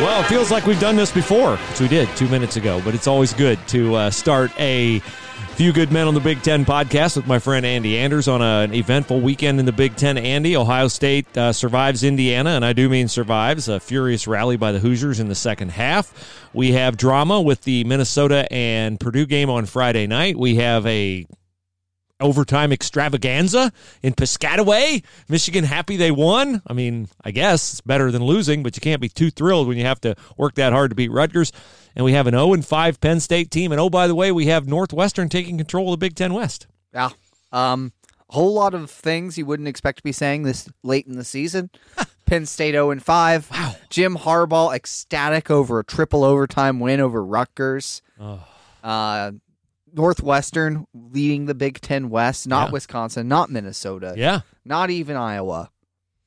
Well, it feels like we've done this before, which we did two minutes ago, but it's always good to uh, start a Few Good Men on the Big Ten podcast with my friend Andy Anders on a, an eventful weekend in the Big Ten. Andy, Ohio State uh, survives Indiana, and I do mean survives. A furious rally by the Hoosiers in the second half. We have drama with the Minnesota and Purdue game on Friday night. We have a overtime extravaganza in Piscataway. Michigan happy they won. I mean, I guess it's better than losing, but you can't be too thrilled when you have to work that hard to beat Rutgers. And we have an 0 5 Penn State team. And oh, by the way, we have Northwestern taking control of the Big Ten West. Yeah. Um, a whole lot of things you wouldn't expect to be saying this late in the season. Penn State 0 5. Wow. Jim Harbaugh ecstatic over a triple overtime win over Rutgers. Oh. Uh, Northwestern leading the Big Ten West, not Yeah. Wisconsin, not Minnesota, Yeah, not even Iowa.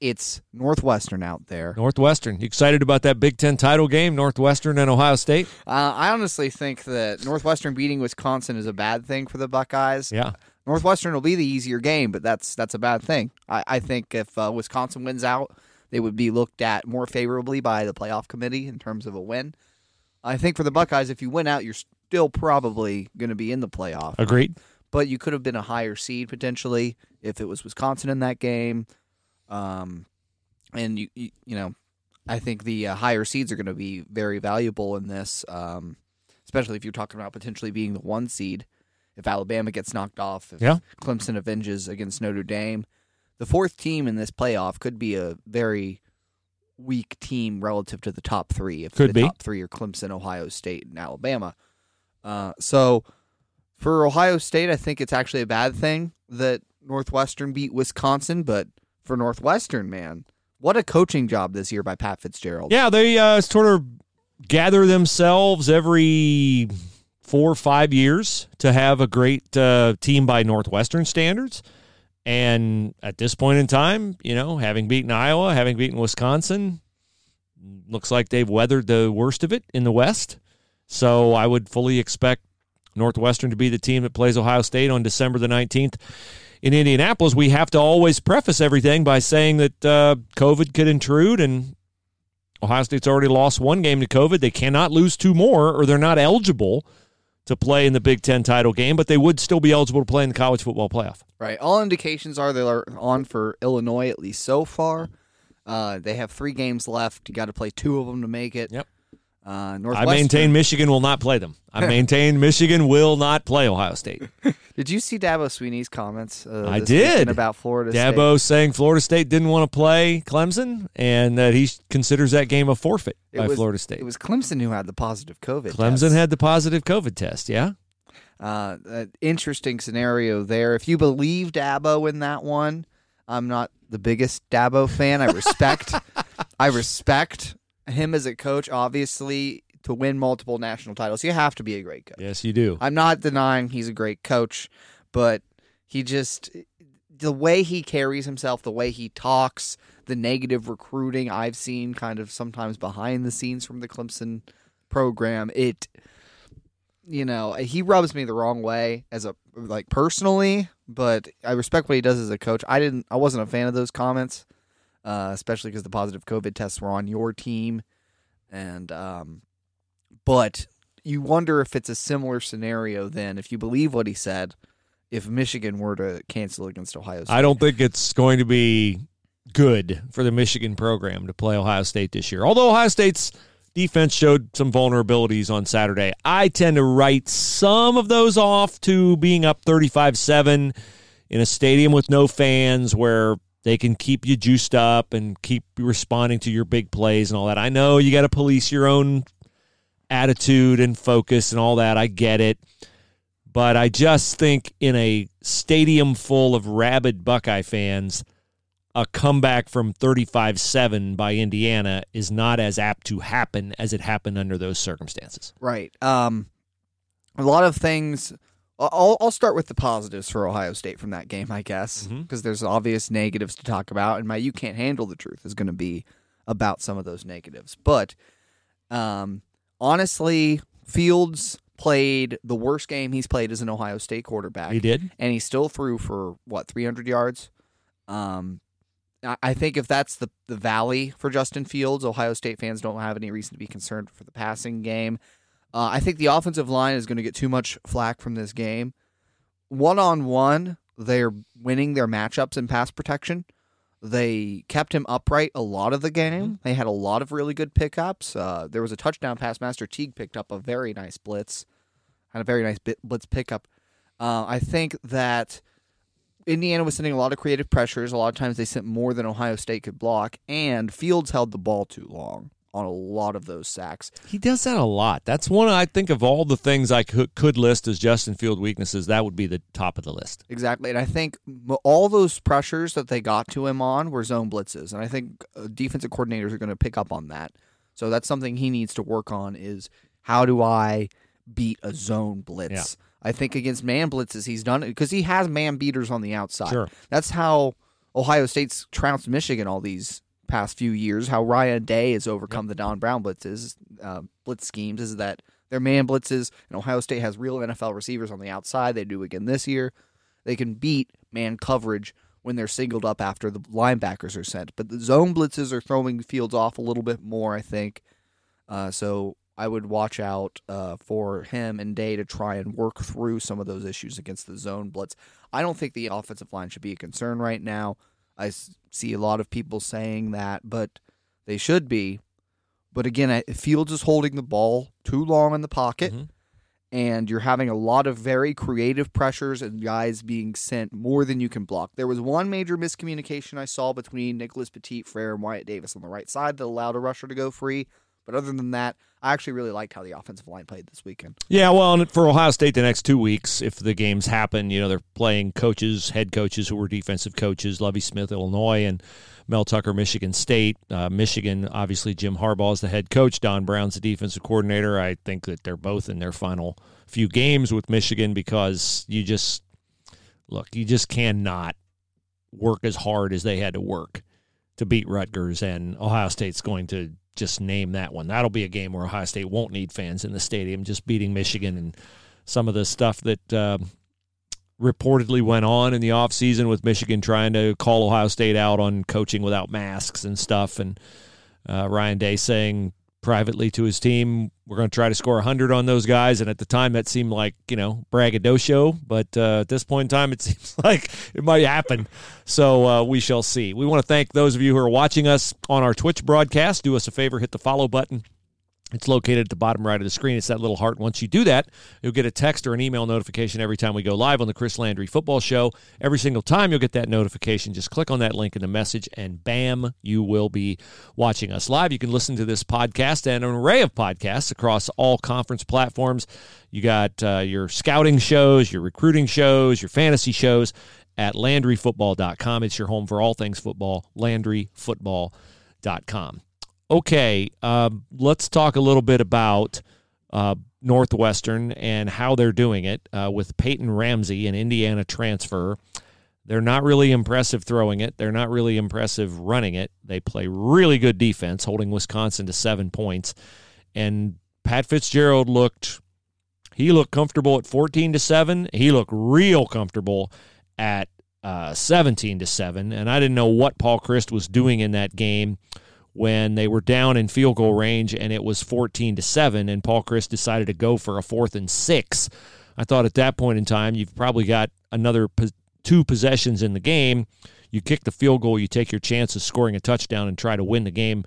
It's Northwestern out there. Northwestern. You excited about that Big Ten title game, Northwestern and Ohio State? Uh, I honestly think that Northwestern beating Wisconsin is a bad thing for the Buckeyes. Yeah. Northwestern will be the easier game, but that's that's a bad thing. I, I think if uh, Wisconsin wins out, they would be looked at more favorably by the playoff committee in terms of a win. I think for the Buckeyes, if you win out, you're still probably going to be in the playoff. Agreed. but you could have been a higher seed potentially if it was Wisconsin in that game. Um, and you, you, you know, I think the uh, higher seeds are going to be very valuable in this, um, especially if you're talking about potentially being the one seed. If Alabama gets knocked off, if Yeah. Clemson avenges against Notre Dame, the fourth team in this playoff could be a very weak team relative to the top three. If Could the be. top three are Clemson, Ohio State, and Alabama. Uh, so for Ohio State, I think it's actually a bad thing that Northwestern beat Wisconsin, but for Northwestern, man, what a coaching job this year by Pat Fitzgerald. Yeah, they uh, sort of gather themselves every four or five years to have a great uh, team by Northwestern standards. And at this point in time, you know, having beaten Iowa, having beaten Wisconsin, looks like they've weathered the worst of it in the West. So I would fully expect Northwestern to be the team that plays Ohio State on December the 19th in Indianapolis. We have to always preface everything by saying that uh, COVID could intrude and Ohio State's already lost one game to COVID. They cannot lose two more, or they're not eligible to play in the Big Ten title game, but they would still be eligible to play in the college football playoff. Right. All indications are they're on for Illinois at least so far. Uh, they have three games left. You got to play two of them to make it. Yep. Uh, I maintain Michigan will not play them. I maintain Michigan will not play Ohio State. Did you see Dabo Swinney's comments? Uh, I did. about Florida. State? Dabo saying Florida State didn't want to play Clemson and that he considers that game a forfeit It by was- Florida State. It was Clemson who had the positive COVID. Clemson test. had the positive COVID test, yeah? Uh, interesting scenario there. If you believe Dabo in that one, I'm not the biggest Dabo fan. I respect, I respect him as a coach. Obviously, to win multiple national titles, you have to be a great coach. Yes, you do. I'm not denying he's a great coach, but he just the way he carries himself, the way he talks, the negative recruiting I've seen kind of sometimes behind the scenes from the Clemson program, it you know, he rubs me the wrong way as a like personally, but I respect what he does as a coach. I didn't I wasn't a fan of those comments. Uh, especially because the positive COVID tests were on your team, and um, but you wonder if it's a similar scenario then if you believe what he said if michigan were to cancel against ohio state I don't think it's going to be good for the Michigan program to play Ohio State this year. Although Ohio State's defense showed some vulnerabilities on Saturday, I tend to write some of those off to being up 35 7 in a stadium with no fans where they can keep you juiced up and keep responding to your big plays and all that. I know you got to police your own attitude and focus and all that. I get it. But I just think in a stadium full of rabid Buckeye fans, a comeback from 35 7 by Indiana is not as apt to happen as it happened under those circumstances. Right. Um, a lot of things. I'll, I'll start with the positives for Ohio State from that game, I guess, because there's obvious negatives to talk about, and my "you can't handle the truth" is going to be about some of those negatives. But um, honestly, Fields played the worst game he's played as an Ohio State quarterback. He did. and he still threw for what 300 yards. Um, I- I think if that's the the valley for Justin Fields, Ohio State fans don't have any reason to be concerned for the passing game. Uh, I think the offensive line is going to get too much flack from this game. One on one, they're winning their matchups in pass protection. They kept him upright a lot of the game. They had a lot of really good pickups. Uh, there was a touchdown pass. Master Teague picked up a very nice blitz, had a very nice bit, blitz pickup. Uh, I think that Indiana was sending a lot of creative pressures. A lot of times they sent more than Ohio State could block, and Fields held the ball too long on a lot of those sacks. He does that a lot. That's one I think of all the things I could, could list as Justin Field weaknesses. That would be the top of the list. Exactly. And I think all those pressures that they got to him on were zone blitzes. And I think uh, defensive coordinators are going to pick up on that. So that's something he needs to work on is how do I beat a zone blitz? I think against man blitzes, he's done it because he has man beaters on the outside. Sure. That's how Ohio State's trounced Michigan all these past few years. How Ryan Day has overcome the Don Brown blitzes, uh, blitz schemes, is that they're man blitzes, and Ohio State has real NFL receivers on the outside. They do again this year. They can beat man coverage when they're singled up after the linebackers are sent. But the zone blitzes are throwing Fields off a little bit more, I think. Uh, so I would watch out uh, for him and Day to try and work through some of those issues against the zone blitz. I don't think the offensive line should be a concern right now. I see a lot of people saying that, but they should be. But again, Fields is holding the ball too long in the pocket, mm-hmm. and you're having a lot of very creative pressures and guys being sent more than you can block. There was one major miscommunication I saw between Nicholas Petit Frere and Wyatt Davis on the right side that allowed a rusher to go free. But other than that, I actually really liked how the offensive line played this weekend. Yeah, well, and for Ohio State, the next two weeks, if the games happen, you know, they're playing coaches, head coaches who were defensive coaches, Lovie Smith, Illinois, and Mel Tucker, Michigan State. Uh, Michigan, obviously, Jim Harbaugh is the head coach. Don Brown's the defensive coordinator. I think that they're both in their final few games with Michigan because you just, look, you just cannot work as hard as they had to work to beat Rutgers, and Ohio State's going to just name that one. That'll be a game where Ohio State won't need fans in the stadium, just beating Michigan and some of the stuff that uh, reportedly went on in the offseason with Michigan trying to call Ohio State out on coaching without masks and stuff. And uh, Ryan Day saying privately to his team, we're going to try to score 100 on those guys. And at the time, that seemed like, you know, braggadocio. But uh, at this point in time, it seems like it might happen. So uh, we shall see. We want to thank those of you who are watching us on our Twitch broadcast. Do us a favor, hit the follow button. It's located at the bottom right of the screen. It's that little heart. Once you do that, you'll get a text or an email notification every time we go live on the Chris Landry Football Show. Every single time you'll get that notification. Just click on that link in the message, and bam, you will be watching us live. You can listen to this podcast and an array of podcasts across all conference platforms. You got uh, your scouting shows, your recruiting shows, your fantasy shows at LandryFootball.com. It's your home for all things football, LandryFootball.com. Okay, um, let's talk a little bit about uh, Northwestern and how they're doing it uh, with Peyton Ramsey, an Indiana transfer. They're not really impressive throwing it. They're not really impressive running it. They play really good defense, holding Wisconsin to seven points. And Pat Fitzgerald looked he looked comfortable at 14 to 7. He looked real comfortable at uh, 17 to 7. And I didn't know what Paul Chryst was doing in that game when they were down in field goal range and it was 14 to 7 and Paul Chryst decided to go for a fourth and 6. I thought at that point in time you've probably got another two possessions in the game. You kick the field goal, you take your chance of scoring a touchdown and try to win the game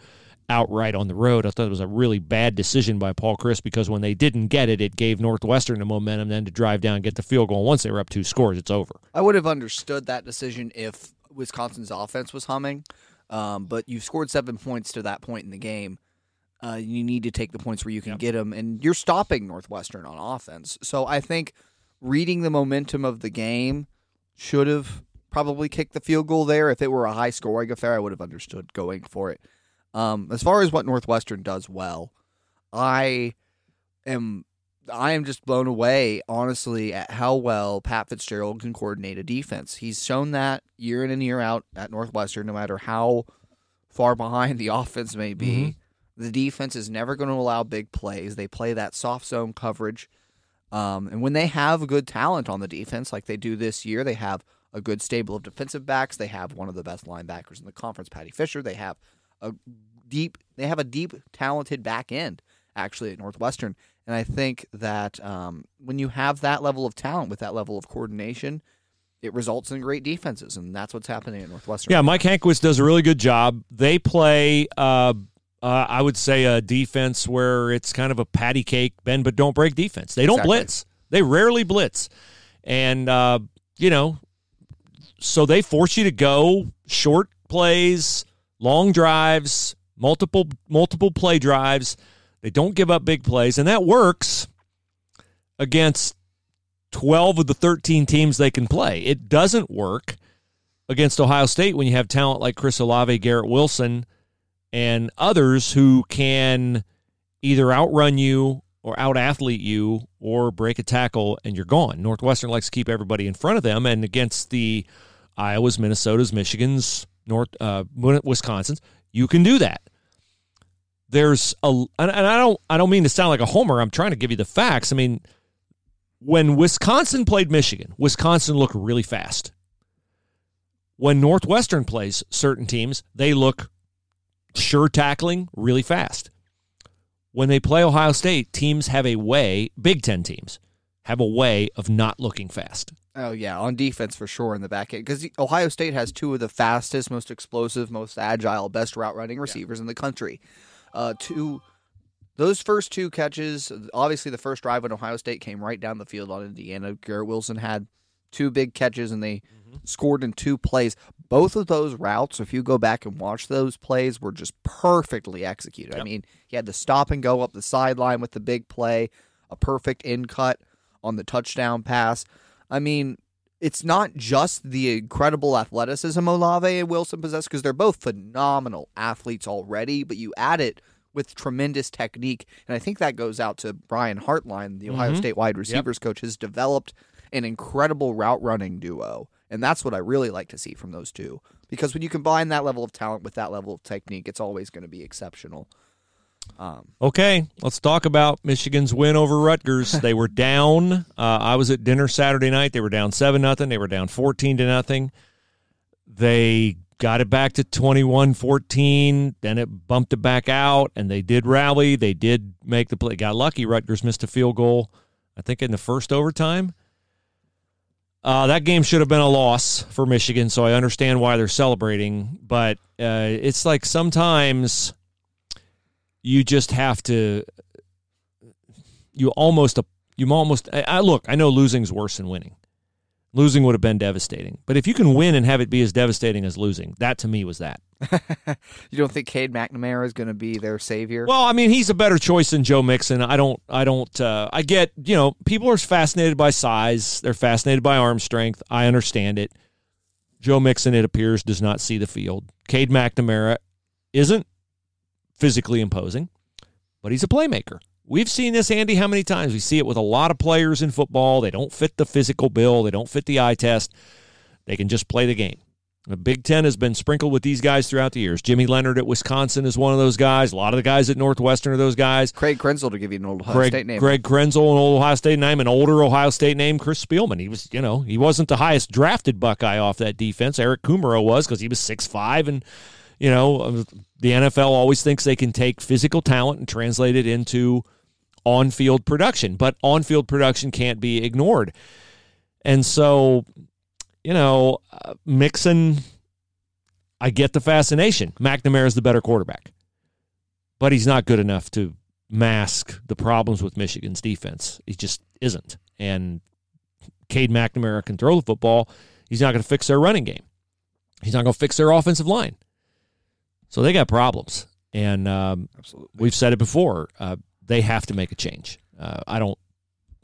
outright on the road. I thought it was a really bad decision by Paul Chryst because when they didn't get it, it gave Northwestern the momentum then to drive down and get the field goal. Once they were up two scores, it's over. I would have understood that decision if Wisconsin's offense was humming, um, but you've scored seven points to that point in the game. Uh, you need to take the points where you can get 'em, get them, and you're stopping Northwestern on offense. So I think reading the momentum of the game, should have probably kicked the field goal there. If it were a high scoring affair, I would have understood going for it. Um, as far as what Northwestern does well, I am I am just blown away, honestly, at how well Pat Fitzgerald can coordinate a defense. He's shown that year in and year out at Northwestern, no matter how far behind the offense may be. Mm-hmm. The defense is never going to allow big plays. They play that soft zone coverage. Um, and when they have good talent on the defense, like they do this year, they have a good stable of defensive backs. They have one of the best linebackers in the conference, Paddy Fisher. They have a deep, they have a deep, talented back end actually at Northwestern. And I think that um, when you have that level of talent with that level of coordination, it results in great defenses, and that's what's happening at Northwestern. Yeah, Mike Hankwitz does a really good job. They play, uh, uh, I would say, a defense where it's kind of a patty cake, bend but don't break defense. They don't Exactly. blitz. They rarely blitz, and uh, you know, so they force you to go short plays, long drives, multiple multiple play drives. They don't give up big plays, and that works against 12 of the 13 teams they can play. It doesn't work against Ohio State when you have talent like Chris Olave, Garrett Wilson, and others who can either outrun you or out athlete you or break a tackle and you're gone. Northwestern likes to keep everybody in front of them, and against the Iowas, Minnesotas, Michigans, North uh, Wisconsin's, you can do that. There's a, and and I don't, I don't mean to sound like a homer. I'm trying to give you the facts. I mean, when Wisconsin played Michigan, Wisconsin looked really fast. When Northwestern plays certain teams, they look sure tackling really fast. When they play Ohio State, teams have a way, Big Ten teams have a way of not looking fast. Oh yeah, on defense for sure in the back end because Ohio State has two of the fastest, most explosive, most agile, best route running receivers in the country. Uh, two, those first two catches, obviously the first drive when Ohio State came right down the field on Indiana. Garrett Wilson had two big catches and they scored in two plays. Both of those routes, if you go back and watch those plays, were just perfectly executed. I mean, he had the stop and go up the sideline with the big play, a perfect in cut on the touchdown pass. I mean, it's not just the incredible athleticism Olave and Wilson possess because they're both phenomenal athletes already, but you add it with tremendous technique. And I think that goes out to Brian Hartline, the Ohio mm-hmm. State wide receivers coach, has developed an incredible route running duo. And that's what I really like to see from those two. Because when you combine that level of talent with that level of technique, it's always going to be exceptional. Okay, let's talk about Michigan's win over Rutgers. they were down. Uh, I was at dinner Saturday night. They were down seven nothing. They were down fourteen to nothing. They got it back to 21-14. Then it bumped it back out, and they did rally. They did make the play. Got lucky. Rutgers missed a field goal. I think in the first overtime. Uh, that game should have been a loss for Michigan, so I understand why they're celebrating. But uh, it's like sometimes you just have to you almost you almost I, I look i know losing's worse than winning. Losing would have been devastating. But if you can win and have it be as devastating as losing that to me was that. You don't think Cade McNamara is going to be their savior? well i mean he's a better choice than joe milton. I don't i don't uh, i get you know people are fascinated by size. They're fascinated by arm strength. I understand it. Joe milton it appears does not see the field. Cade mcnamara isn't physically imposing but he's a playmaker. We've seen this, Andy, how many times? We see it with a lot of players in football. They don't fit the physical bill, they don't fit the eye test. They can just play the game. The Big Ten has been sprinkled with these guys throughout the years. Jimmy Leonhard at Wisconsin is one of those guys. A lot of the guys at Northwestern are those guys. Craig Krenzel to give you an old Ohio Greg, State name. Greg Krenzel, an old Ohio State name, an older Ohio State name, Chris Spielman. He was, you know, he wasn't the highest drafted Buckeye off that defense. Eric Kumerow was because he was six five, and you know, the NFL always thinks they can take physical talent and translate it into on-field production, but on-field production can't be ignored. And so, you know, uh, Milton, I get the fascination. McNamara is the better quarterback, but he's not good enough to mask the problems with Michigan's defense. He just isn't. And Cade McNamara can throw the football. He's not going to fix their running game. He's not going to fix their offensive line. So they got problems. And um, Absolutely. we've said it before. Uh, they have to make a change. Uh, I don't.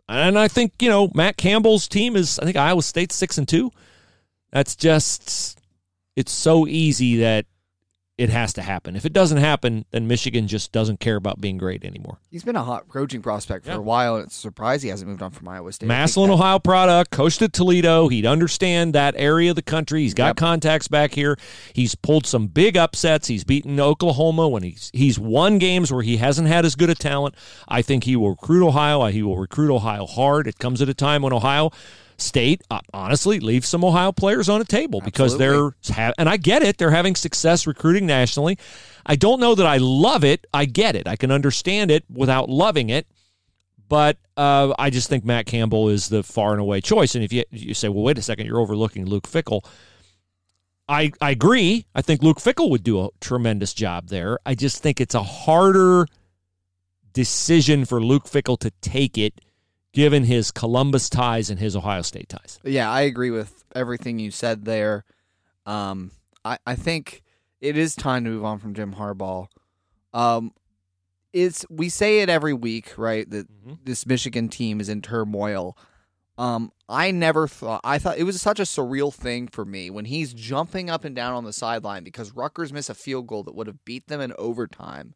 And I think, you know, Matt Campbell's team is, I think Iowa State's six and two. That's just, it's so easy that it has to happen. If it doesn't happen, then Michigan just doesn't care about being great anymore. He's been a hot coaching prospect for Yeah. a while, and it's a surprise he hasn't moved on from Iowa State. Massillon, Ohio product, coached at Toledo. He'd understand that area of the country. He's got Yep. contacts back here. He's pulled some big upsets. He's beaten Oklahoma when he's he's won games where he hasn't had as good a talent. I think he will recruit Ohio. He will recruit Ohio hard. It comes at a time when Ohio State, uh, honestly, leaves some Ohio players on a table because Absolutely. they're ha- and I get it. They're having success recruiting nationally. I don't know that I love it. I get it. I can understand it without loving it. But uh, I just think Matt Campbell is the far and away choice. And if you you say, well, wait a second, you're overlooking Luke Fickell. I I agree. I think Luke Fickell would do a tremendous job there. I just think it's a harder decision for Luke Fickell to take it, given his Columbus ties and his Ohio State ties. Yeah, I agree with everything you said there. Um, I, I think it is time to move on from Jim Harbaugh. Um, it's we say it every week, right? That Mhm. this Michigan team is in turmoil. Um, I never thought I thought it was such a surreal thing for me when he's jumping up and down on the sideline because Rutgers missed a field goal that would have beat them in overtime.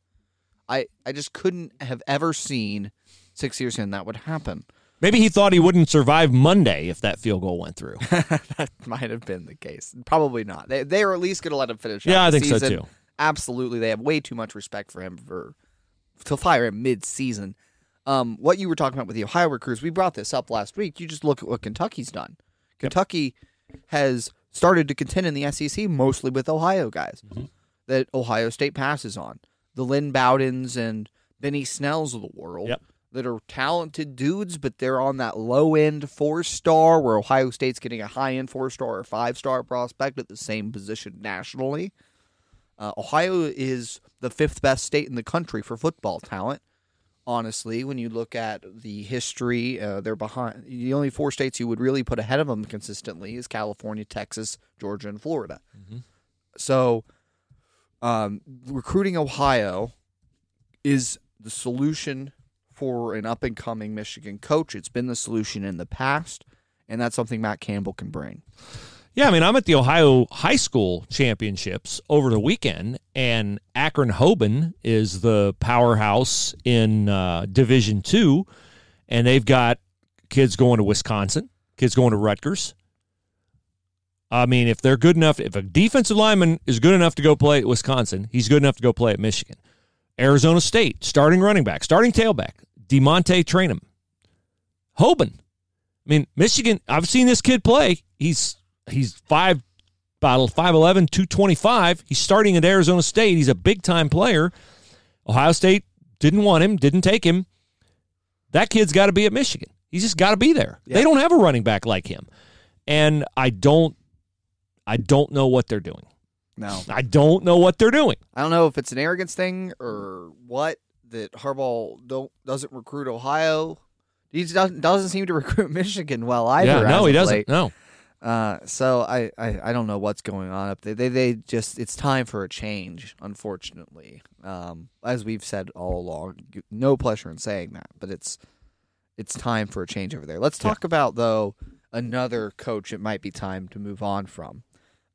I I just couldn't have ever seen six years in that would happen. Maybe he thought he wouldn't survive Monday if that field goal went through. that might have been the case. Probably not. They they are at least going to let him finish. Yeah, I think so, too. Absolutely, they have way too much respect for him for to fire him mid-season. Um, what you were talking about with the Ohio recruits, we brought this up last week. You just look at what Kentucky's done. Kentucky has started to contend in the SEC mostly with Ohio guys Mm-hmm. that Ohio State passes on. The Lynn Bowdens and Benny Snells of the world Yep. That are talented dudes, but they're on that low end four star where Ohio State's getting a high end four star or five star prospect at the same position nationally. Uh, Ohio is the fifth best state in the country for football talent. Honestly, when you look at the history, uh, they're behind. The only four states you would really put ahead of them consistently is California, Texas, Georgia, and Florida. So, um, recruiting Ohio is the solution for an up and coming Michigan coach. It's been the solution in the past, and that's something Matt Campbell can bring. Yeah, I mean, I'm at the Ohio High School Championships over the weekend, and Akron Hoban is the powerhouse in uh, Division Two, and they've got kids going to Wisconsin, kids going to Rutgers. I mean, if they're good enough, if a defensive lineman is good enough to go play at Wisconsin, he's good enough to go play at Michigan. Arizona State, starting running back, starting tailback, DeaMonte Trayanum. Hoban. I mean, Michigan, I've seen this kid play. He's he's five about 5'11, 225. He's starting at Arizona State. He's a big time player. Ohio State didn't want him, didn't take him. That kid's got to be at Michigan. He's just got to be there. They don't have a running back like him. And I don't I don't know what they're doing. No, I don't know what they're doing. I don't know if it's an arrogance thing or what that Harbaugh don't doesn't recruit Ohio. He doesn't doesn't seem to recruit Michigan well either. yeah, no, he doesn't. late. No. Uh, so I, I I don't know what's going on up there. They they just it's time for a change. Unfortunately, um, as we've said all along, no pleasure in saying that, but it's it's time for a change over there. Let's talk about though another coach. It might be time to move on from.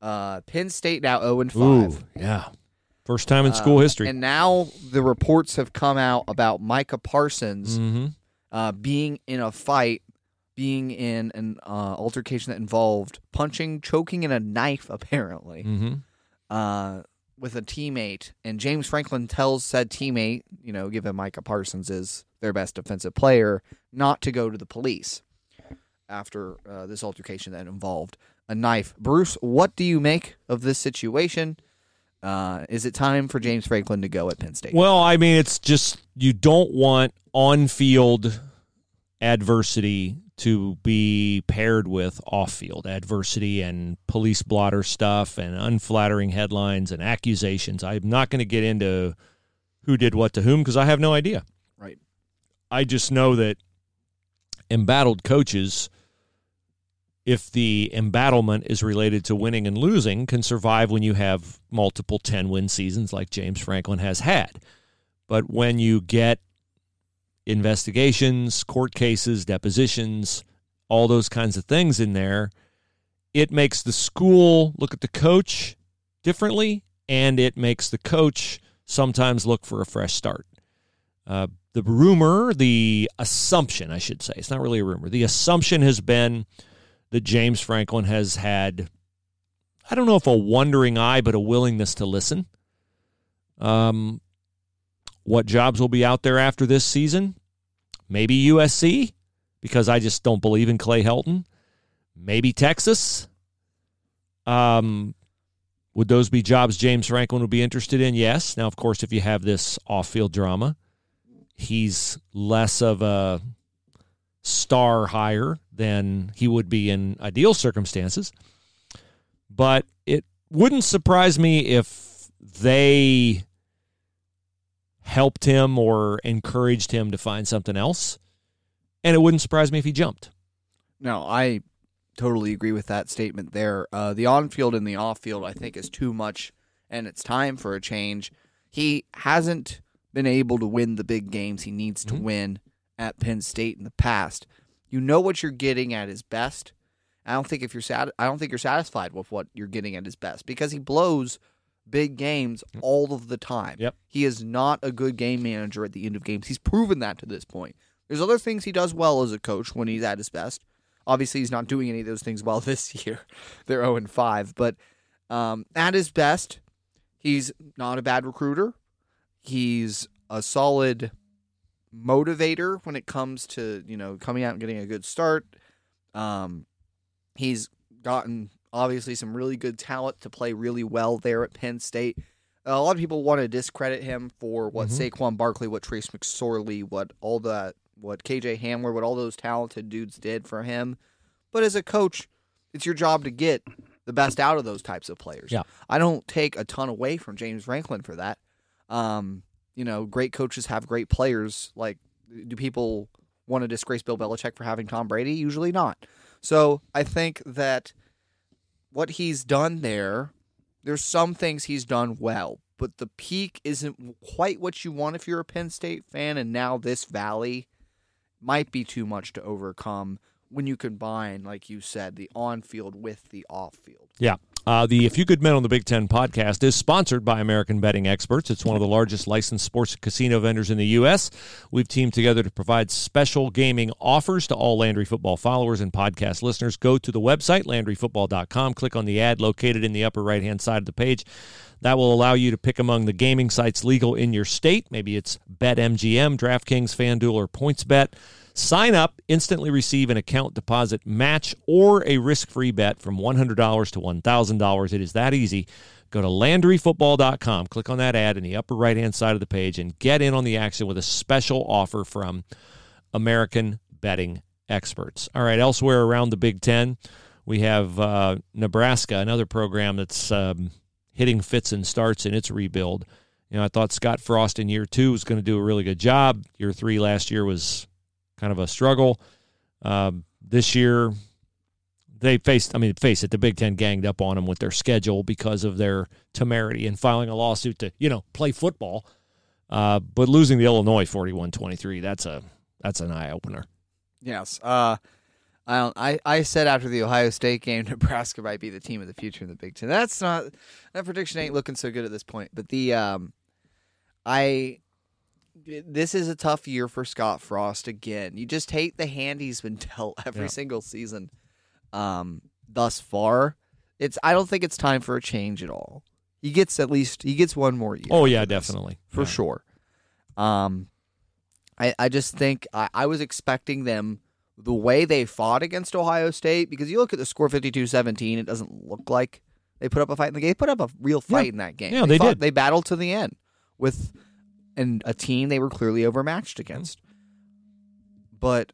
Uh, Penn State now zero and five. yeah. First time in school history. And now the reports have come out about Micah Parsons mm-hmm. uh, being in a fight, being in an uh, altercation that involved punching, choking, and a knife, apparently, Mm-hmm. uh, with a teammate. And James Franklin tells said teammate, you know, given Micah Parsons is their best defensive player, not to go to the police after uh, this altercation that involved a knife. Bruce, what do you make of this situation? Uh, is it time for James Franklin to go at Penn State? Well, I mean, it's just you don't want on field adversity to be paired with off field adversity and police blotter stuff and unflattering headlines and accusations. I'm not going to get into who did what to whom because I have no idea. Right. I just know that embattled coaches, if the embattlement is related to winning and losing, can survive when you have multiple 10 win seasons like James Franklin has had. But when you get investigations, court cases, depositions, all those kinds of things in there. It makes the school look at the coach differently, and it makes the coach sometimes look for a fresh start. Uh, the rumor, the assumption, I should say, it's not really a rumor. The assumption has been that James Franklin has had, I don't know if a wondering eye, but a willingness to listen. Um, what jobs will be out there after this season? Maybe USC, because I just don't believe in Clay Helton. Maybe Texas. Um, would those be jobs James Franklin would be interested in? Yes. Now, of course, if you have this off field drama, he's less of a star hire than he would be in ideal circumstances. But it wouldn't surprise me if they helped him or encouraged him to find something else. And it wouldn't surprise me if he jumped. No, I totally agree with that statement there. Uh, the on field and the off field, I think, is too much, and it's time for a change. He hasn't been able to win the big games he needs to Mhm. win at Penn State in the past. You know what you're getting at his best. I don't think if you're sat- I don't think you're satisfied with what you're getting at his best because he blows big games all of the time. Yep. He is not a good game manager at the end of games. He's proven that to this point. There's other things he does well as a coach when he's at his best. Obviously, he's not doing any of those things well this year. They're 0 and 5, but um, at his best, he's not a bad recruiter. He's a solid motivator when it comes to you know coming out and getting a good start. Um, he's gotten obviously some really good talent to play really well there at Penn State. A lot of people want to discredit him for what Saquon Barkley, what Trace McSorley, what all that, what KJ Hamler, what all those talented dudes did for him. But as a coach, it's your job to get the best out of those types of players. Yeah. I don't take a ton away from James Franklin for that. Um, you know, great coaches have great players. Like, do people want to disgrace Bill Belichick for having Tom Brady? Usually not. So I think that what he's done there, there's some things he's done well, but the peak isn't quite what you want if you're a Penn State fan. And now this valley might be too much to overcome when you combine, like you said, the on field with the off field. Yeah. Uh, the A Few Good Men on the Big Ten podcast is sponsored by American Betting Experts. It's one of the largest licensed sports casino vendors in the U.S. We've teamed together to provide special gaming offers to all Landry football followers and podcast listeners. Go to the website, LandryFootball.com, click on the ad located in the upper right hand side of the page. That will allow you to pick among the gaming sites legal in your state. Maybe it's BetMGM, DraftKings, FanDuel, or PointsBet. Sign up, instantly receive an account deposit match or a risk free bet from $100 to $1,000. It is that easy. Go to LandryFootball.com, click on that ad in the upper right hand side of the page, and get in on the action with a special offer from American Betting Experts. All right, elsewhere around the Big Ten, we have uh, Nebraska, another program that's um, hitting fits and starts in its rebuild. You know, I thought Scott Frost in year two was going to do a really good job. Year three last year was kind of a struggle. Um, this year, they faced, I mean, face it, the Big Ten ganged up on them with their schedule because of their temerity in filing a lawsuit to, you know, play football. Uh, but losing the Illinois 41 23, that's a that's an eye opener. Yes. Uh, I. I, I said after the Ohio State game, Nebraska might be the team of the future in the Big Ten. That's not that prediction ain't looking so good at this point. But the um, I this is a tough year for Scott Frost again. You just hate the hand he's been dealt every Yeah. single season, um, thus far. It's. I don't think it's time for a change at all. He gets at least he gets one more year. Oh, yeah, this definitely. for Yeah. sure. Um, I I just think I, I was expecting them the way they fought against Ohio State because you look at the score 52-17, it doesn't look like they put up a fight in the game. They put up a real fight Yeah. in that game. Yeah, they fought- did. They battled to the end with and a team they were clearly overmatched against. But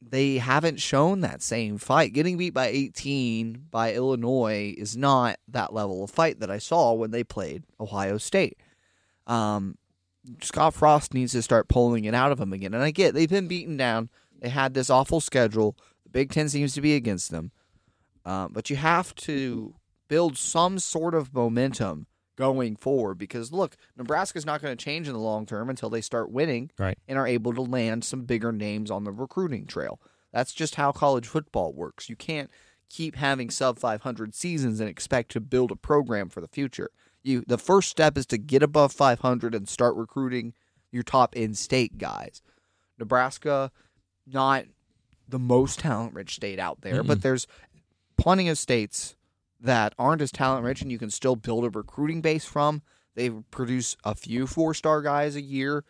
they haven't shown that same fight. Getting beat by 18 by Illinois is not that level of fight that I saw when they played Ohio State. Um, Scott Frost needs to start pulling it out of them again. And I get they've been beaten down. They had this awful schedule. The Big Ten seems to be against them. Um, but you have to build some sort of momentum going forward because look, Nebraska's not going to change in the long term until they start winning Right. and are able to land some bigger names on the recruiting trail. That's just how college football works. You can't keep having sub 500 seasons and expect to build a program for the future. You the first step is to get above 500 and start recruiting your top in-state guys. Nebraska not the most talent rich state out there, but there's plenty of states that aren't as talent rich and you can still build a recruiting base from. They produce a few four star guys a year.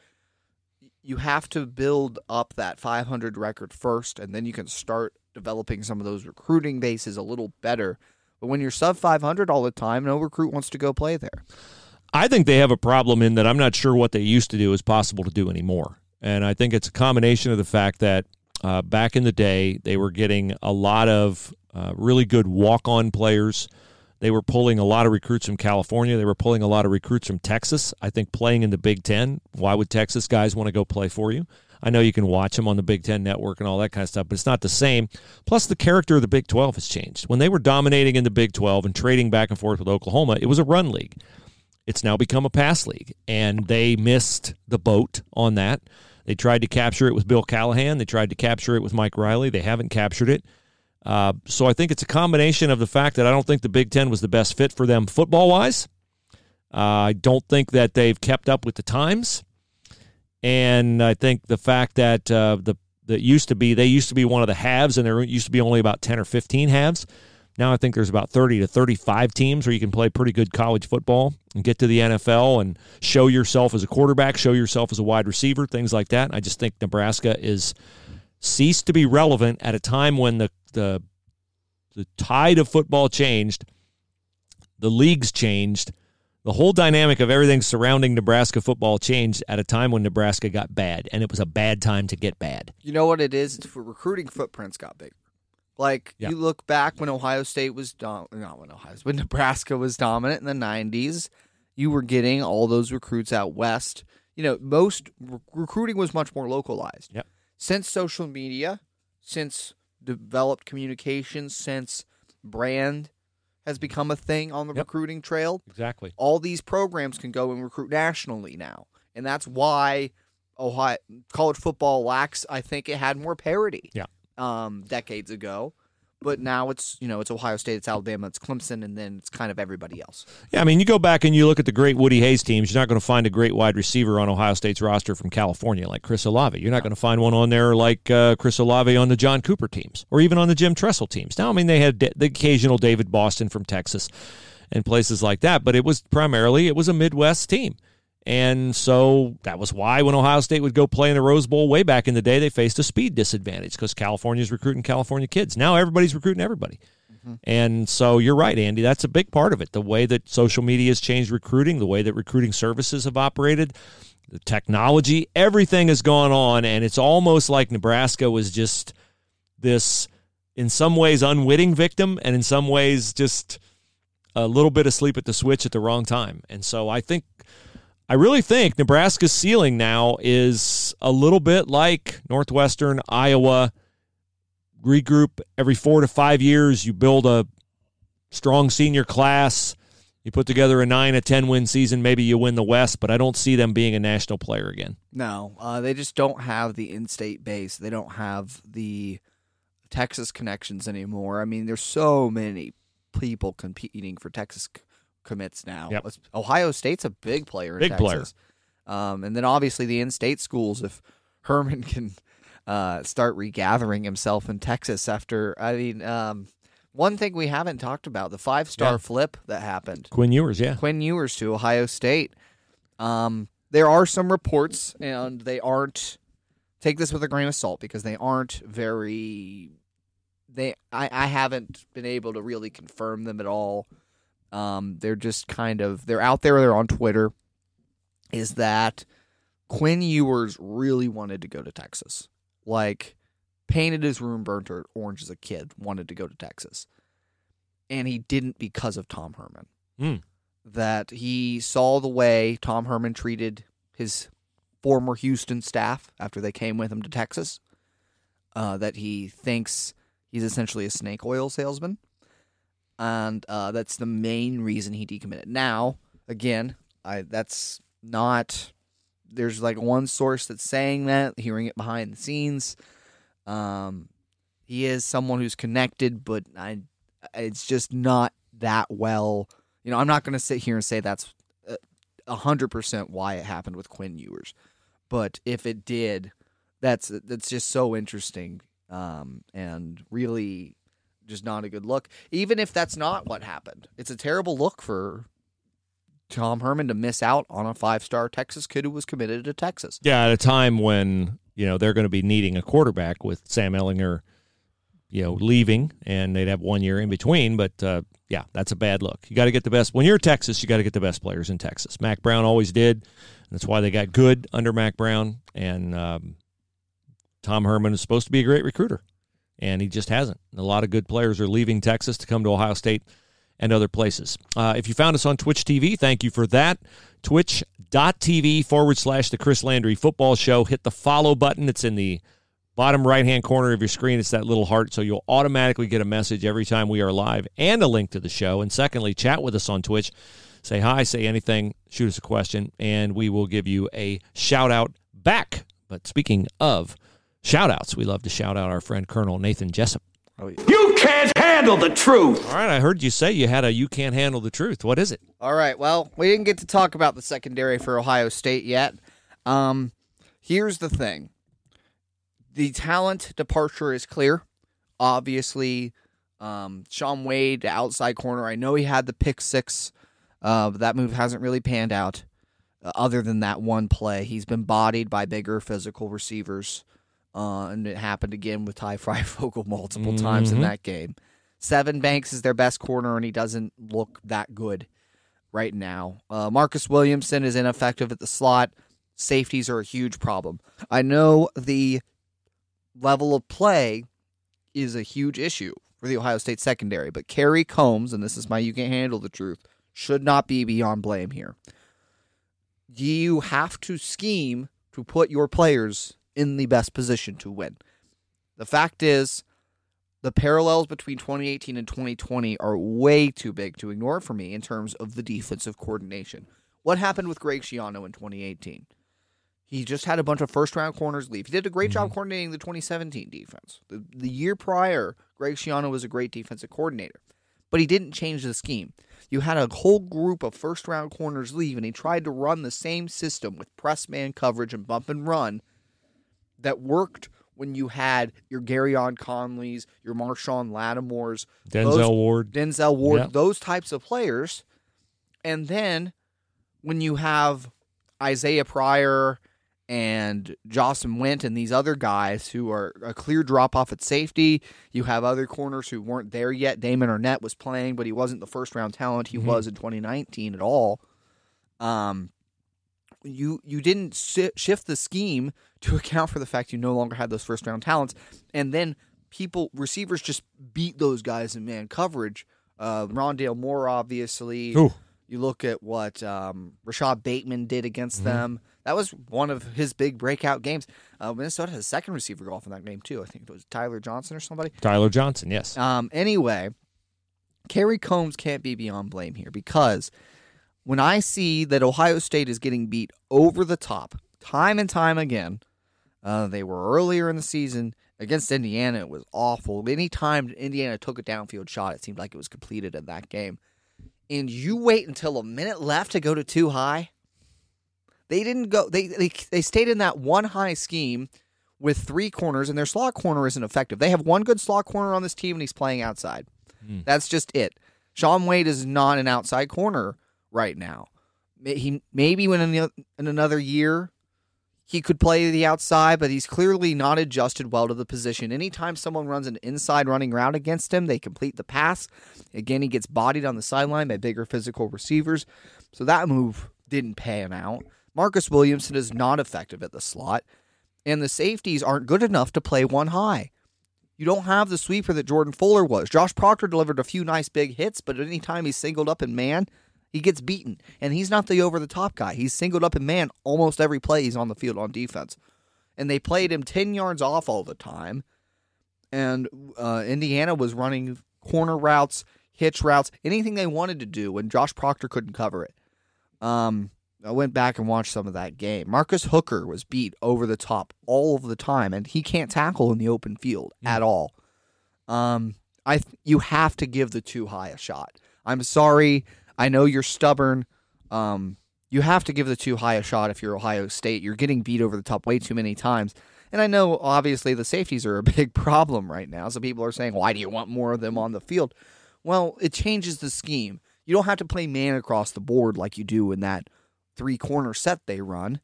You have to build up that 500 record first, and then you can start developing some of those recruiting bases a little better. But when you're sub 500 all the time, no recruit wants to go play there. I think they have a problem in that I'm not sure what they used to do is possible to do anymore. And I think it's a combination of the fact that uh, back in the day, they were getting a lot of uh, really good walk on players. They were pulling a lot of recruits from California. They were pulling a lot of recruits from Texas. I think playing in the Big Ten, why would Texas guys want to go play for you? I know you can watch them on the Big Ten network and all that kind of stuff, but it's not the same. Plus, the character of the Big 12 has changed. When they were dominating in the Big 12 and trading back and forth with Oklahoma, it was a run league. It's now become a pass league, and they missed the boat on that. They tried to capture it with Bill Callahan. They tried to capture it with Mike Riley. They haven't captured it. Uh, so I think it's a combination of the fact that I don't think the Big Ten was the best fit for them football wise. Uh, I don't think that they've kept up with the times, and I think the fact that uh, the that used to be they used to be one of the halves, and there used to be only about ten or fifteen halves. Now I think there's about 30 to 35 teams where you can play pretty good college football and get to the NFL and show yourself as a quarterback, show yourself as a wide receiver, things like that. I just think Nebraska is ceased to be relevant at a time when the the the tide of football changed, the leagues changed, the whole dynamic of everything surrounding Nebraska football changed at a time when Nebraska got bad, and it was a bad time to get bad. You know what it is? It's recruiting footprints got bigger. Like Yeah. you look back when Ohio State was dom- not when Ohio when Nebraska was dominant in the '90s, you were getting all those recruits out west. You know, most re- recruiting was much more localized. Yep. Since social media, since developed communications, since brand has become a thing on the Yep. recruiting trail, Exactly. all these programs can go and recruit nationally now, and that's why Ohio college football lacks. I think it had more parity. Yeah. Um, decades ago, but now it's you know it's Ohio State, it's Alabama, it's Clemson, and then it's kind of everybody else. Yeah, I mean, you go back and you look at the great Woody Hayes teams, you're not going to find a great wide receiver on Ohio State's roster from California like Chris Olave. You're not going to find one on there like uh, Chris Olave on the John Cooper teams or even on the Jim Tressel teams. Now, I mean, they had da- the occasional David Boston from Texas and places like that, but it was primarily it was a Midwest team. And so that was why when Ohio State would go play in the Rose Bowl way back in the day, they faced a speed disadvantage because California's recruiting California kids. Now everybody's recruiting everybody. Mm-hmm. And so you're right, Andy. That's a big part of it. The way that social media has changed recruiting, the way that recruiting services have operated, the technology, everything has gone on. And it's almost like Nebraska was just this, in some ways, unwitting victim, and in some ways, just a little bit asleep at the switch at the wrong time. And so I think, I really think Nebraska's ceiling now is a little bit like Northwestern, Iowa. Regroup every four to five years. You build a strong senior class. You put together a nine, a 10 win season. Maybe you win the West, but I don't see them being a national player again. No, uh, they just don't have the in-state base. They don't have the Texas connections anymore. I mean, there's so many people competing for Texas commits now. Yep. Ohio State's a big player. In Big player. Texas. Um, and then obviously the in-state schools. If Herman can uh, start regathering himself in Texas after, I mean, um, one thing we haven't talked about the five-star Yeah. flip that happened. Quinn Ewers, yeah. Quinn Ewers to Ohio State. Um, there are some reports, and they aren't. Take this with a grain of salt because they aren't very. They I, I haven't been able to really confirm them at all. Um, they're just kind of they're out there. They're on Twitter. Is that Quinn Ewers really wanted to go to Texas? Like painted his room burnt orange as a kid. Wanted to go to Texas, and he didn't because of Tom Herman Mm. that he saw the way Tom Herman treated his former Houston staff after they came with him to Texas. Uh, that he thinks he's essentially a snake oil salesman, and uh, that's the main reason he decommitted. Now, again, I that's not. There's like one source that's saying that, hearing it behind the scenes. Um, he is someone who's connected, but I, it's just not that well. You know, I'm not going to sit here and say that's a hundred percent why it happened with Quinn Ewers, but if it did, that's that's just so interesting um, and really just not a good look. Even if that's not what happened, it's a terrible look for Tom Herman to miss out on a five star Texas kid who was committed to Texas. Yeah, at a time when you know they're going to be needing a quarterback with Sam Ehlinger, you know, leaving, and they'd have one year in between. But uh, yeah, that's a bad look. You got to get the best when you're Texas. You got to get the best players in Texas. Mack Brown always did. That's why they got good under Mack Brown, and um, Tom Herman is supposed to be a great recruiter, and he just hasn't. A lot of good players are leaving Texas to come to Ohio State and other places. Uh, if you found us on Twitch TV, thank you for that. Twitch.tv forward slash the Chris Landry Football Show. Hit the follow button. It's in the bottom right hand corner of your screen. It's that little heart, so you'll automatically get a message every time we are live and a link to the show. And secondly, chat with us on Twitch. Say hi, say anything, shoot us a question, and we will give you a shout out back. But speaking of shout outs, we love to shout out our friend Colonel Nathan Jessup. You can't handle the truth. All right, I heard you say you had a you can't handle the truth. What is it? All right. Well, we didn't get to talk about the secondary for Ohio State yet. Um, here's the thing: the talent departure is clear. Obviously, um, Shaun Wade, outside corner. I know he had the pick six. Uh, but that move hasn't really panned out. Uh, other than that one play, he's been bodied by bigger physical receivers, uh, and it happened again with Ty Fryfogle multiple times in that game. Sevyn Banks is their best corner, and he doesn't look that good right now. Uh, Marcus Williamson is ineffective at the slot. Safeties are a huge problem. I know the level of play is a huge issue for the Ohio State secondary, but Kerry Coombs, and this is my you can't handle the truth, should not be beyond blame here. You have to scheme to put your players in the best position to win. The fact is, the parallels between 2018 and 2020 are way too big to ignore for me in terms of the defensive coordination. What happened with Greg Schiano in 2018? He just had a bunch of first round corners leave. He did a great job mm-hmm. coordinating the 2017 defense. The, the year prior, Greg Schiano was a great defensive coordinator, but he didn't change the scheme. You had a whole group of first round corners leave, and he tried to run the same system with press man coverage and bump and run that worked when you had your Gareon Conleys, your Marshon Lattimores, Denzel those- Ward. Denzel Ward, Yeah. those types of players. And then when you have Isaiah Pryor and Jahsen Wint and these other guys who are a clear drop off at safety, you have other corners who weren't there yet. Damon Arnette was playing, but he wasn't the first round talent he was in 2019 at all. Um, you you didn't si- shift the scheme to account for the fact you no longer had those first round talents, and then people receivers just beat those guys in man coverage. Uh, Rondale Moore, obviously. Ooh. You look at what um, Rashod Bateman did against Mm-hmm. them. That was one of his big breakout games. Uh, Minnesota has a second receiver go off in that game too. I think it was Tyler Johnson or somebody. Tyler Johnson, yes. Um, anyway, Kerry Coombs can't be beyond blame here because when I see that Ohio State is getting beat over the top time and time again, uh, they were earlier in the season against Indiana. It was awful. Anytime Indiana took a downfield shot, it seemed like it was completed in that game. And you wait until a minute left to go to two high. They didn't go. They they they stayed in that one high scheme with three corners, and their slot corner isn't effective. They have one good slot corner on this team, and he's playing outside. That's just it. Shaun Wade is not an outside corner right now. He maybe when in, the, in another year he could play the outside, but he's clearly not adjusted well to the position. Anytime someone runs an inside running route against him, they complete the pass. Again, he gets bodied on the sideline by bigger physical receivers. So that move didn't pan out. Marcus Williamson is not effective at the slot, and the safeties aren't good enough to play one high. You don't have the sweeper that Jordan Fuller was. Josh Proctor delivered a few nice big hits, but anytime he's singled up in man, he gets beaten. And he's not the over the top guy. He's singled up in man almost every play he's on the field on defense. And they played him 10 yards off all the time. And uh, Indiana was running corner routes, hitch routes, anything they wanted to do when Josh Proctor couldn't cover it. Um, I went back and watched some of that game. Marcus Hooker was beat over the top all of the time, and he can't tackle in the open field at all. Um, I th- you have to give the two high a shot. I'm sorry. I know you're stubborn. Um, you have to give the two high a shot if you're Ohio State. You're getting beat over the top way too many times. And I know obviously the safeties are a big problem right now. So people are saying, why do you want more of them on the field? Well, it changes the scheme. You don't have to play man across the board like you do in that three corner set they run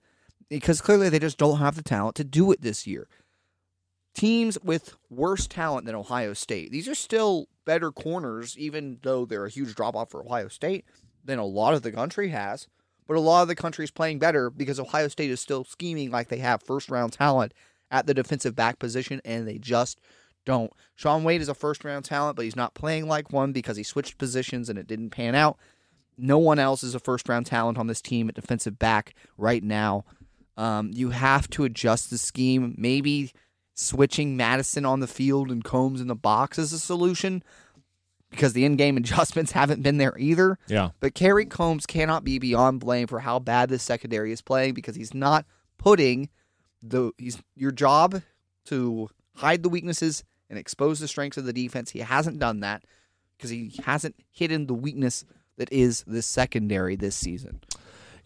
because clearly they just don't have the talent to do it this year. Teams with worse talent than Ohio State, these are still better corners, even though they're a huge drop off for Ohio State than a lot of the country has. But a lot of the country is playing better because Ohio State is still scheming like they have first round talent at the defensive back position, and they just don't. Shaun Wade is a first round talent, but he's not playing like one because he switched positions and it didn't pan out. No one else is a first round talent on this team at defensive back right now. Um, you have to adjust the scheme. Maybe switching Mattison on the field and Coombs in the box is a solution because the in game adjustments haven't been there either. Yeah. But Kerry Coombs cannot be beyond blame for how bad this secondary is playing because he's not putting the he's your job to hide the weaknesses and expose the strengths of the defense. He hasn't done that because he hasn't hidden the weakness that is this secondary this season.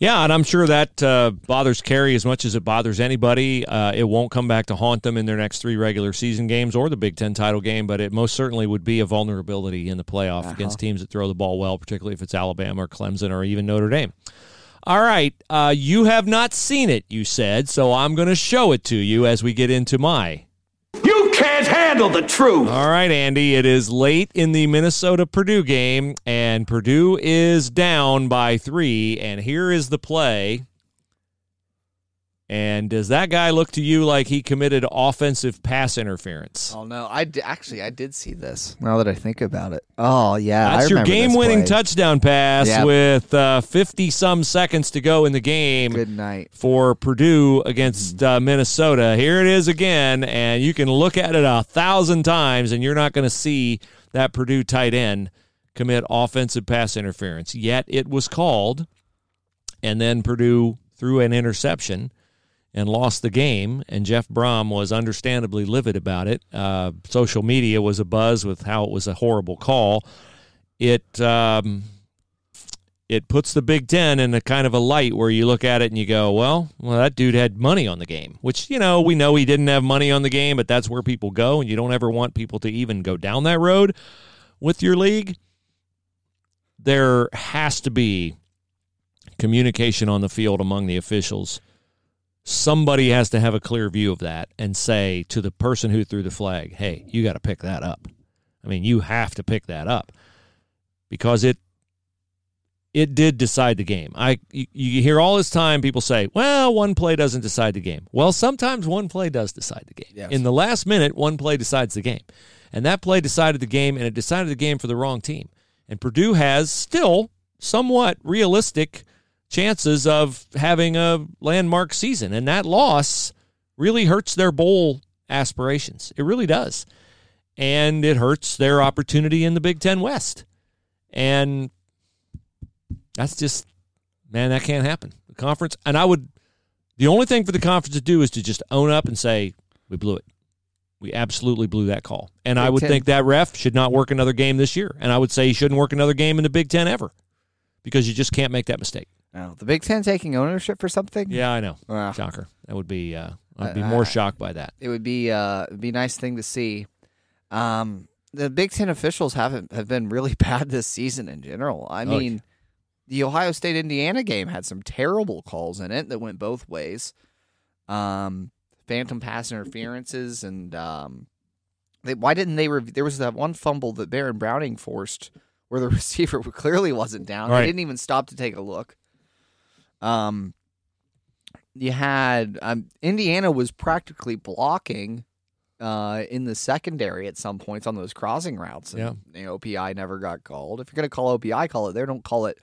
Yeah, and I'm sure that uh, bothers Kerry as much as it bothers anybody. Uh, it won't come back to haunt them in their next three regular season games or the Big Ten title game, but it most certainly would be a vulnerability in the playoff against teams that throw the ball well, particularly if it's Alabama or Clemson or even Notre Dame. All right, uh, you have not seen it, you said, so I'm going to show it to you as we get into my handle the truth. All right, Andy. It is late in the Minnesota Purdue game, and Purdue is down by three. And here is the play. And does that guy look to you like he committed offensive pass interference? Oh no, I d- actually I did see this. Now that I think about it, oh yeah, I That's your game-winning touchdown pass Yep. with fifty some seconds to go in the game. Good night. for Purdue against uh, Minnesota. Here it is again, and you can look at it a thousand times, and you're not going to see that Purdue tight end commit offensive pass interference. Yet it was called, and then Purdue threw an interception and lost the game. And Jeff Brohm was understandably livid about it. Uh, social media was abuzz with how it was a horrible call. It. Um, it puts the Big Ten in a kind of a light where you look at it and you go, well, well, that dude had money on the game, which, you know, we know he didn't have money on the game, but that's where people go, and you don't ever want people to even go down that road with your league. There has to be communication on the field among the officials. Somebody has to have a clear view of that and say to the person who threw the flag, hey, you got to pick that up. I mean, you have to pick that up because it it did decide the game. I you, you hear all this time people say, "Well, one play doesn't decide the game." Well, sometimes one play does decide the game. Yes. In the last minute, one play decides the game. And that play decided the game and it decided the game for the wrong team. And Purdue has still somewhat realistic chances of having a landmark season and that loss really hurts their bowl aspirations. It really does. And it hurts their opportunity in the Big 10 West. And that's just man, that can't happen. The conference, and I would, the only thing for the conference to do is to just own up and say we blew it. We absolutely blew that call, and I would Ten- think that ref should not work another game this year, and I would say he shouldn't work another game in the Big Ten ever, because you just can't make that mistake. Oh, the Big Ten taking ownership for something? Yeah, I know. Ah. Shocker. That would be. Uh, I'd be Uh, more shocked by that. It would be uh, it'd be a nice thing to see. Um, the Big Ten officials haven't have been really bad this season in general. I Oh, mean, the Ohio State Indiana game had some terrible calls in it that went both ways. Um, phantom pass interferences and um, they, why didn't they? Rev- there was that one fumble that Baron Browning forced where the receiver clearly wasn't down. Right. They didn't even stop to take a look. Um, you had um, Indiana was practically blocking uh, in the secondary at some points on those crossing routes. And, Yeah. you know, OPI never got called. If you're going to call OPI, call it. They don't call it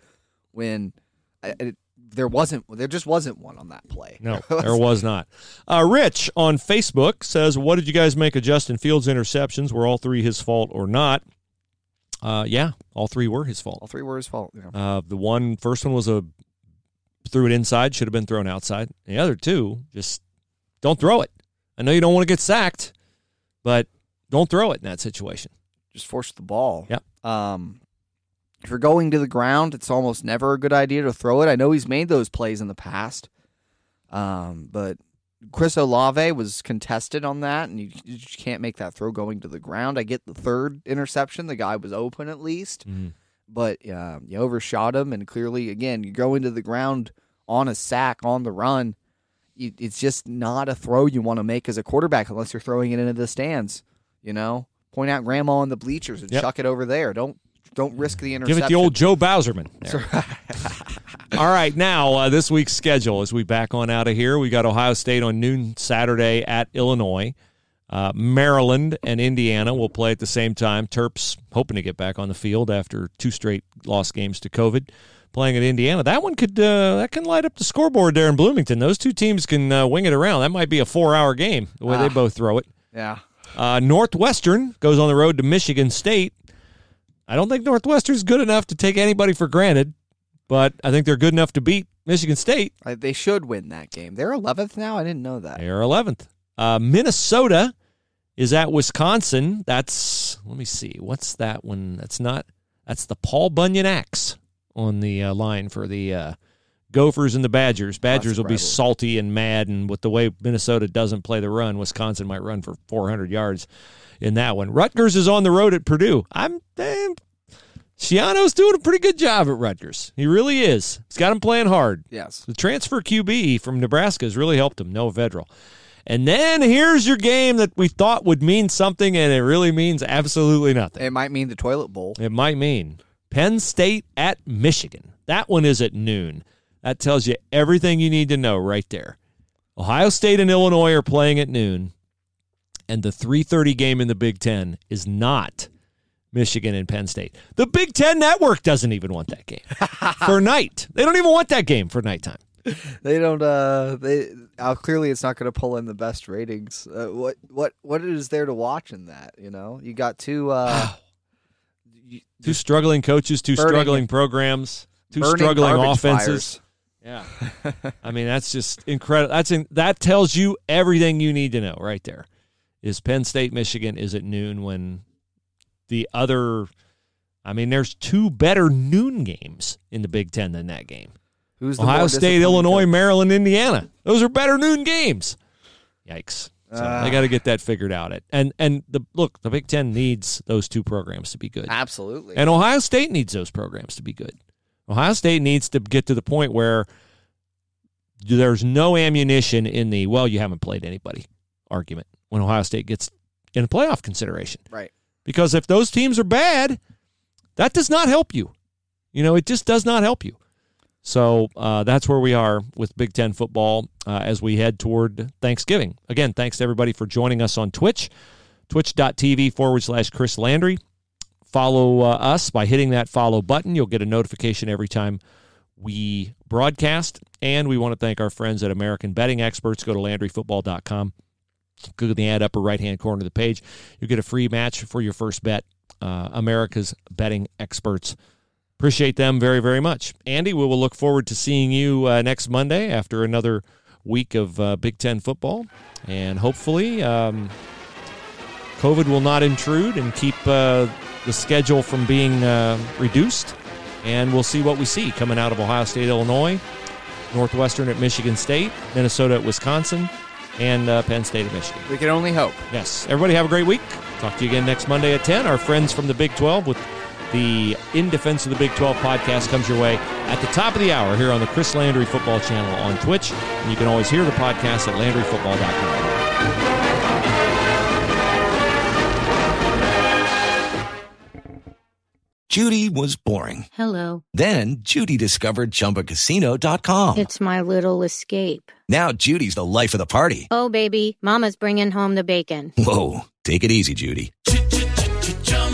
when uh, it, there wasn't. There just wasn't one on that play. No, there was not. Uh, Rich on Facebook says, "What did you guys make of Justin Fields' interceptions? Were all three his fault or not?" Uh, yeah, all three were his fault. All three were his fault. Yeah. Uh, the one first one was a threw it inside, should have been thrown outside. The other two, just don't throw it. I know you don't want to get sacked, but don't throw it in that situation. Just force the ball. Yep. Um, if you're going to the ground, it's almost never a good idea to throw it. I know he's made those plays in the past, um, but Chris Olave was contested on that, and you, you just can't make that throw going to the ground. I get the third interception; the guy was open at least, but uh, you overshot him, and clearly, again, you go into the ground on a sack on the run. You, it's just not a throw you want to make as a quarterback unless you're throwing it into the stands. You know, point out grandma in the bleachers and Yep. chuck it over there. Don't don't risk the interception. Give it the old Joe Bauserman. All right, now uh, this week's schedule as we back on out of here. We got Ohio State on noon Saturday at Illinois. Uh, Maryland and Indiana will play at the same time. Terps hoping to get back on the field after two straight lost games to COVID. Playing at Indiana, that one could uh, that can light up the scoreboard there in Bloomington. Those two teams can uh, wing it around. That might be a four-hour game the way they both throw it. Yeah. Uh, Northwestern goes on the road to Michigan State. I don't think Northwestern's good enough to take anybody for granted, but I think they're good enough to beat Michigan State. I, they should win that game. They're 11th now. I didn't know that. They're 11th. Uh, Minnesota is at Wisconsin. That's, let me see, what's that one? That's not, that's the Paul Bunyan Axe on the uh, line for the uh, Gophers and the Badgers. Badgers will be salty and mad, and with the way Minnesota doesn't play the run, Wisconsin might run for 400 yards in that one. Rutgers is on the road at Purdue. I'm, eh, Schiano's doing a pretty good job at Rutgers. He really is. He's got him playing hard. Yes. The transfer QB from Nebraska has really helped him, Noah Vedral. And then here's your game that we thought would mean something, and it really means absolutely nothing. It might mean the toilet bowl. It might mean Penn State at Michigan. That one is at noon. That tells you everything you need to know right there. Ohio State and Illinois are playing at noon, and the 3:30 game in the Big 10 is not Michigan and Penn State. The Big 10 network doesn't even want that game for night. They don't even want that game for nighttime. They don't. Uh, they uh, clearly it's not going to pull in the best ratings. Uh, what what what is there to watch in that? You know, you got two. Uh, you- Two struggling coaches, two Burning- struggling programs, two struggling offenses. fires. Yeah. I mean, that's just incredible. That's in, that tells you everything you need to know right there. Is Penn State Michigan is at noon when the other I mean, there's two better noon games in the Big 10 than that game. Who's the Ohio State, Illinois, coach? Maryland, Indiana. Those are better noon games. Yikes. So Ah. they got to get that figured out. It and and the look, the Big 10 needs those two programs to be good. Absolutely. And Ohio State needs those programs to be good. Ohio State needs to get to the point where there's no ammunition in the well, you haven't played anybody argument when Ohio State gets in a playoff consideration. right. Because if those teams are bad, that does not help you. You know, it just does not help you. So uh, that's where we are with Big Ten football uh, as we head toward Thanksgiving. Again, thanks to everybody for joining us on Twitch, twitch.tv forward slash Chris Landry. Follow uh, us by hitting that follow button. You'll get a notification every time we broadcast. And we want to thank our friends at American Betting Experts. Go to LandryFootball.com. Go to the ad upper right hand corner of the page. You'll get a free match for your first bet. Uh, America's Betting Experts. Appreciate them very, very much. Andy, we will look forward to seeing you uh, next Monday after another week of uh, Big Ten football. And hopefully, um, COVID will not intrude and keep uh, the schedule from being uh, reduced. And we'll see what we see coming out of Ohio State, Illinois, Northwestern at Michigan State, Minnesota at Wisconsin, and uh, Penn State at Michigan. We can only hope. Yes. Everybody have a great week. Talk to you again next Monday at 10. Our friends from the Big 12 with the In Defense of the Big 12 podcast comes your way at the top of the hour here on the Chris Landry Football channel on Twitch. And you can always hear the podcast at LandryFootball.com. Judy was boring. Hello. Then Judy discovered ChumbaCasino.com. It's my little escape. now Judy's the life of the party. Oh, baby, Mama's bringing home the bacon. Whoa, take it easy, Judy.